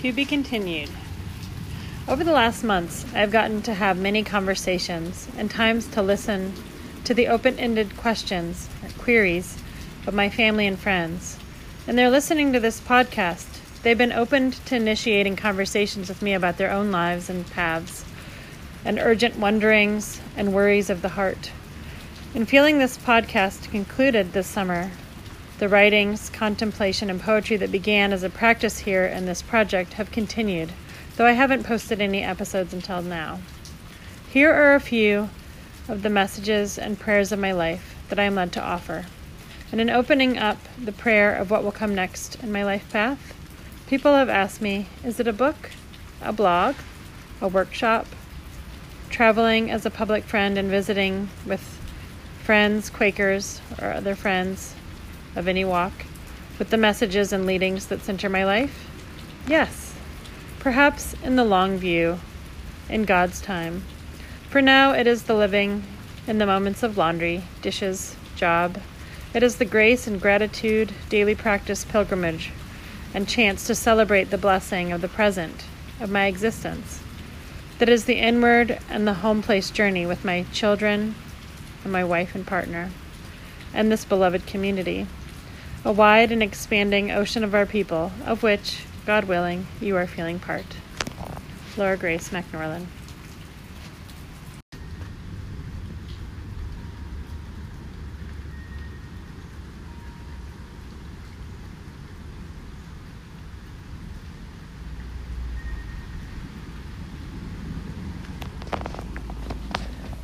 To be continued. Over the last months, I have gotten to have many conversations and times to listen to the open ended questions or queries of my family and friends. And they're listening to this podcast. They've been open to initiating conversations with me about their own lives and paths, and urgent wonderings and worries of the heart. In feeling this podcast concluded this summer, the writings, contemplation, and poetry that began as a practice here in this project have continued, though I haven't posted any episodes until now. Here are a few of the messages and prayers of my life that I am led to offer. And in opening up the prayer of what will come next in my life path, people have asked me is it a book, a blog, a workshop, traveling as a public friend and visiting with friends, Quakers, or other friends, of any walk with the messages and leadings that center my life? Yes, perhaps in the long view, in God's time. For now, it is the living in the moments of laundry, dishes, job. It is the grace and gratitude, daily practice, pilgrimage, and chance to celebrate the blessing of the present, of my existence. That is the inward and the home place journey with my children and my wife and partner, and this beloved community a wide and expanding ocean of our people, of which, God willing, you are feeling part. Laura Grace McNorland.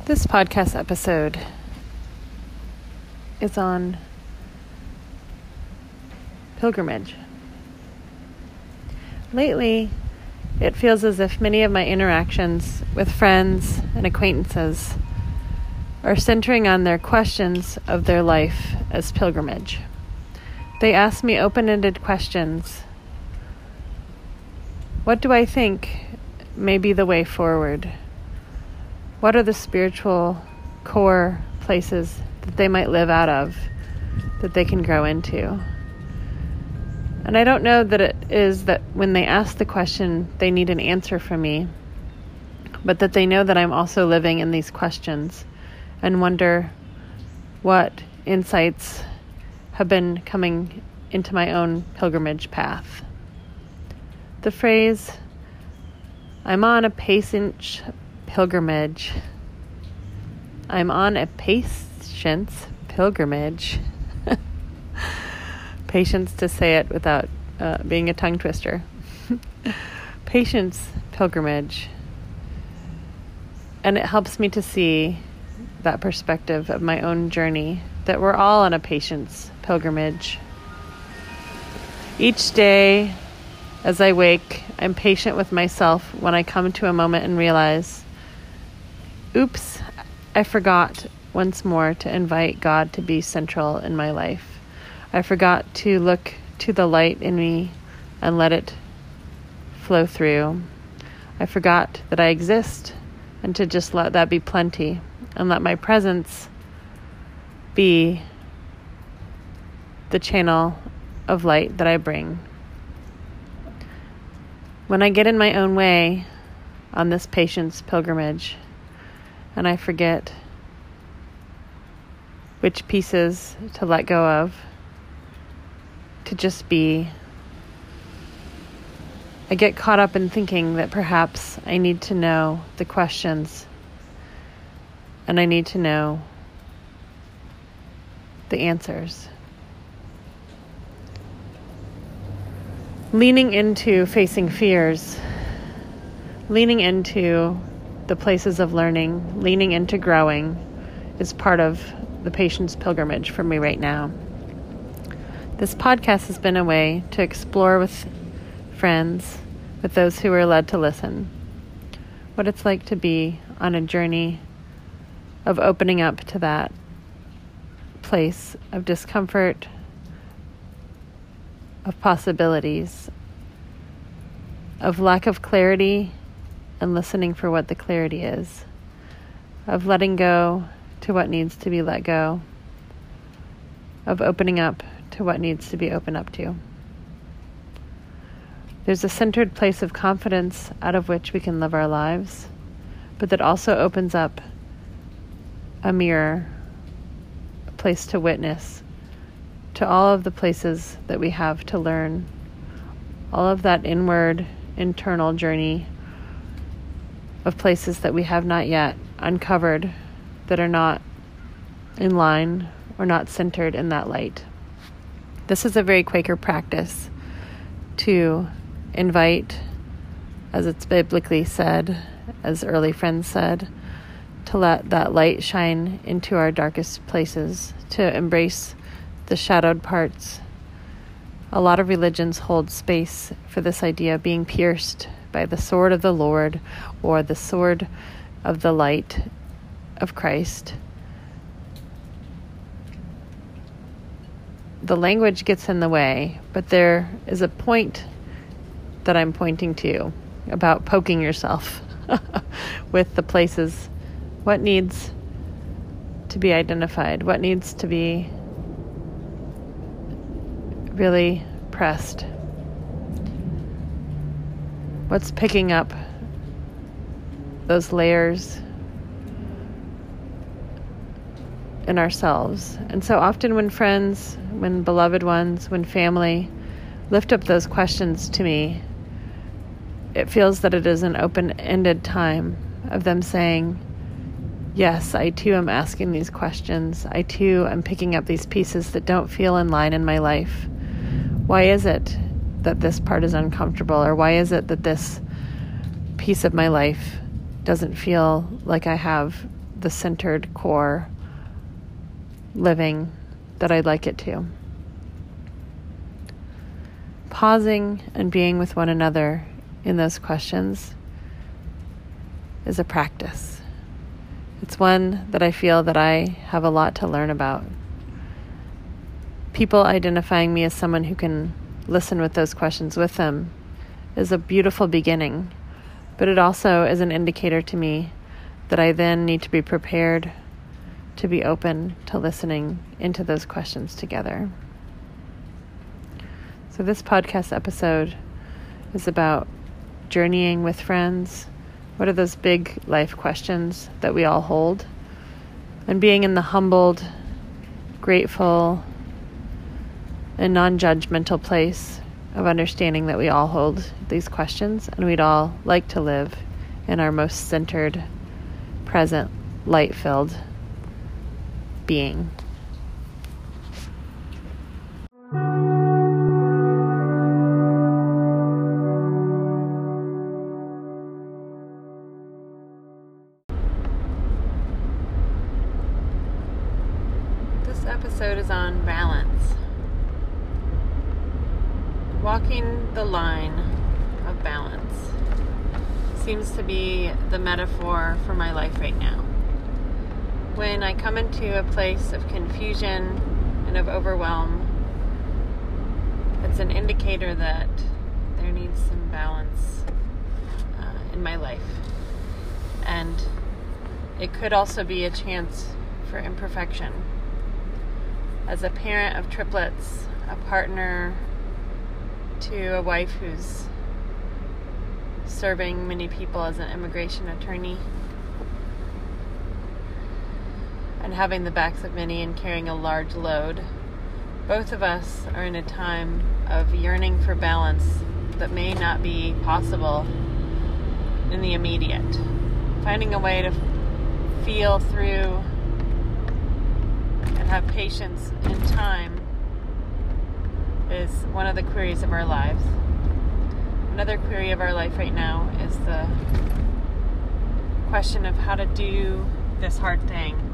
This podcast episode is on pilgrimage. Lately, it feels as if many of my interactions with friends and acquaintances are centering on their questions of their life as pilgrimage. They ask me open ended questions. What do I think may be the way forward? What are the spiritual core places that they might live out of that they can grow into? And I don't know that it is that when they ask the question, they need an answer from me, but that they know that I'm also living in these questions and wonder what insights have been coming into my own pilgrimage path. The phrase, I'm on a patience pilgrimage. I'm on a patience pilgrimage Patience to say it without uh, being a tongue twister. Patience pilgrimage. And it helps me to see that perspective of my own journey that we're all on a patience pilgrimage. Each day, as I wake, I'm patient with myself when I come to a moment and realize, oops, I forgot once more to invite God to be central in my life. I forgot to look to the light in me and let it flow through. I forgot that I exist and to just let that be plenty and let my presence be the channel of light that I bring. When I get in my own way on this patience pilgrimage and I forget which pieces to let go of to just be. I get caught up in thinking that perhaps I need to know the questions and I need to know the answers. Leaning into facing fears, leaning into the places of learning, leaning into growing is part of the patience pilgrimage for me right now. This podcast has been a way to explore with friends, with those who are led to listen, what it's like to be on a journey of opening up to that place of discomfort, of possibilities, of lack of clarity, and listening for what the clarity is, of letting go to what needs to be let go, of opening up to what needs to be opened up to. There's a centered place of confidence out of which we can live our lives, but that also opens up a mirror, a place to witness to all of the places that we have to learn, all of that inward, internal journey of places that we have not yet uncovered that are not in line or not centered in that light. This is a very Quaker practice to invite, as it's biblically said, as early friends said, to let that light shine into our darkest places, to embrace the shadowed parts. A lot of religions hold space for this idea of being pierced by the sword of the Lord or the sword of the light of Christ. The language gets in the way, but there is a point that I'm pointing to about poking yourself with the places. What needs to be identified? What needs to be really pressed? What's picking up those layers in ourselves? And so often, when friends, when beloved ones, when family lift up those questions to me, it feels that it is an open ended time of them saying, Yes, I too am asking these questions. I too am picking up these pieces that don't feel in line in my life. Why is it that this part is uncomfortable? Or why is it that this piece of my life doesn't feel like I have the centered core living that I'd like it to? Pausing and being with one another in those questions is a practice. It's one that I feel that I have a lot to learn about people identifying me as someone who can listen with those questions with them is a beautiful beginning, but it also is an indicator to me that I then need to be prepared to be open to listening into those questions together. So, this podcast episode is about journeying with friends. What are those big life questions that we all hold? And being in the humbled, grateful, and non judgmental place of understanding that we all hold these questions and we'd all like to live in our most centered, present, light filled being. This episode is on balance walking the line of balance seems to be the metaphor for my life right now. When I come into a place of confusion and of overwhelm, it's an indicator that there needs some balance uh, in my life. And it could also be a chance for imperfection. As a parent of triplets, a partner to a wife who's serving many people as an immigration attorney and having the backs of many and carrying a large load. Both of us are in a time of yearning for balance that may not be possible in the immediate. Finding a way to feel through and have patience in time is one of the queries of our lives. Another query of our life right now is the question of how to do this hard thing,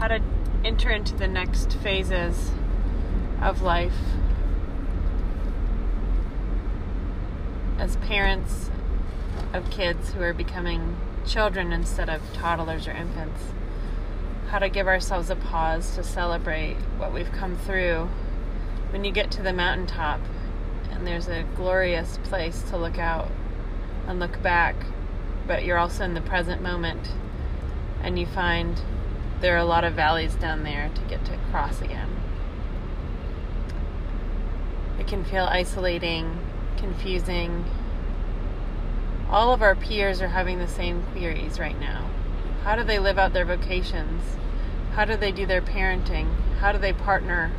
how to enter into the next phases of life as parents of kids who are becoming children instead of toddlers or infants. How to give ourselves a pause to celebrate what we've come through when you get to the mountaintop and there's a glorious place to look out and look back, but you're also in the present moment and you find there are a lot of valleys down there to get to cross again. It can feel isolating confusing. All of our peers are having the same queries right now. How do they live out their vocations? How do they do their parenting? How do they partner?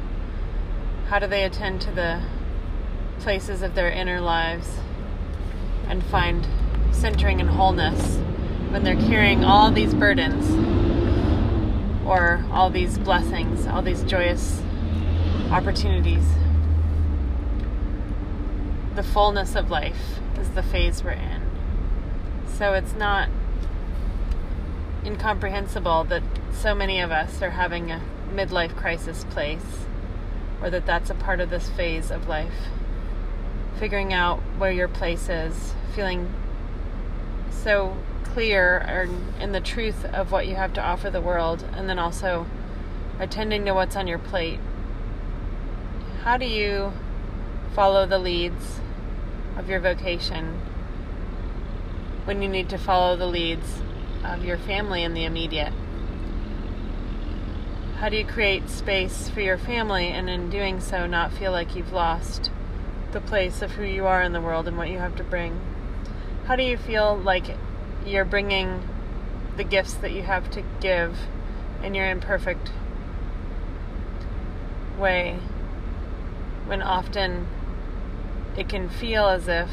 How do they attend to the places of their inner lives and find centering and wholeness when they're carrying all these burdens or all these blessings, all these joyous opportunities? The fullness of life is the phase we're in. So it's not incomprehensible that so many of us are having a midlife crisis place, or that that's a part of this phase of life. Figuring out where your place is, feeling so clear in the truth of what you have to offer the world, and then also attending to what's on your plate. How do you follow the leads of your vocation when you need to follow the leads of your family in the immediate? How do you create space for your family and in doing so not feel like you've lost the place of who you are in the world and what you have to bring? How do you feel like you're bringing the gifts that you have to give in your imperfect way when often it can feel as if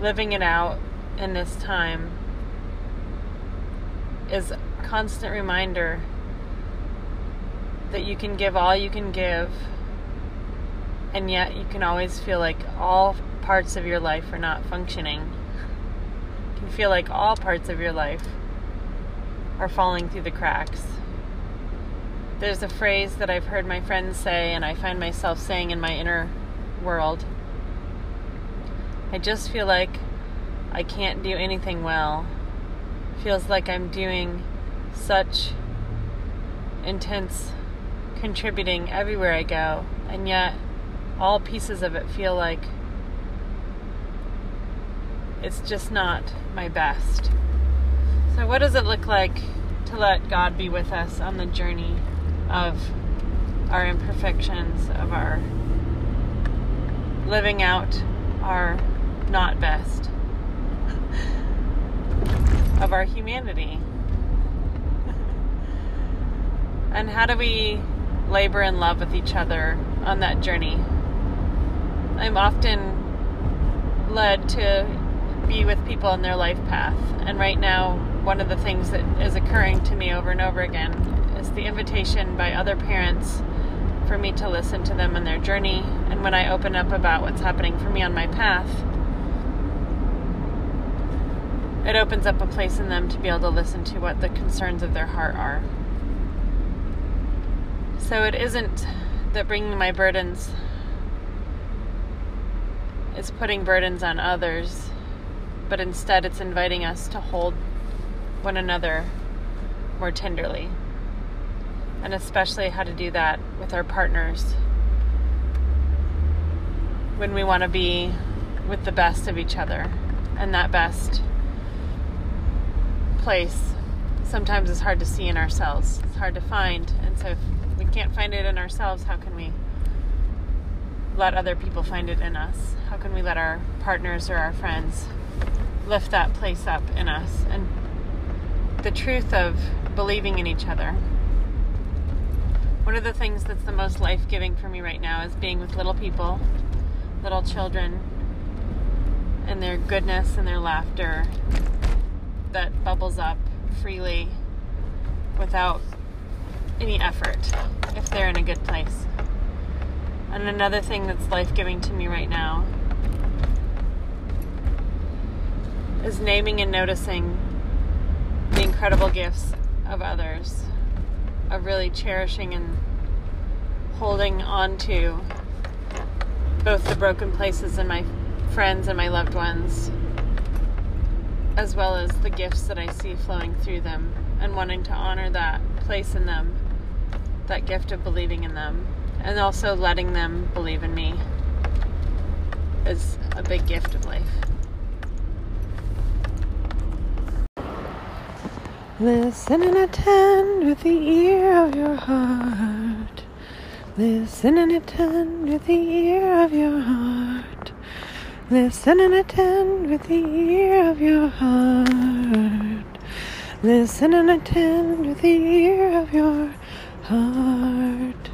living it out in this time is a constant reminder that you can give all you can give and yet you can always feel like all parts of your life are not functioning. You can feel like all parts of your life are falling through the cracks. There's a phrase that I've heard my friends say, and I find myself saying in my inner world. I just feel like I can't do anything well. Feels like I'm doing such intense contributing everywhere I go, and yet all pieces of it feel like it's just not my best. So, what does it look like to let God be with us on the journey of our imperfections, of our living out our not best, of our humanity? and how do we labor in love with each other on that journey? I'm often led to be with people in their life path. And right now, one of the things that is occurring to me over and over again is the invitation by other parents for me to listen to them in their journey. And when I open up about what's happening for me on my path, it opens up a place in them to be able to listen to what the concerns of their heart are. So it isn't that bringing my burdens is putting burdens on others but instead it's inviting us to hold one another more tenderly. And especially how to do that with our partners when we want to be with the best of each other. And that best place sometimes is hard to see in ourselves, it's hard to find. And so if we can't find it in ourselves, how can we? let other people find it in us? How can we let our partners or our friends lift that place up in us and the truth of believing in each other. One of the things that's the most life giving for me right now is being with little people, little children, and their goodness and their laughter that bubbles up freely without any effort if they're in a good place. And another thing that's life giving to me right now is naming and noticing the incredible gifts of others, of really cherishing and holding on to both the broken places in my friends and my loved ones, as well as the gifts that I see flowing through them, and wanting to honor that place in them, that gift of believing in them, and also letting them believe in me is a big gift of life. Listen and attend with the ear of your heart. Listen and attend with the ear of your heart. Listen and attend with the ear of your heart. Listen and attend with the ear of your heart.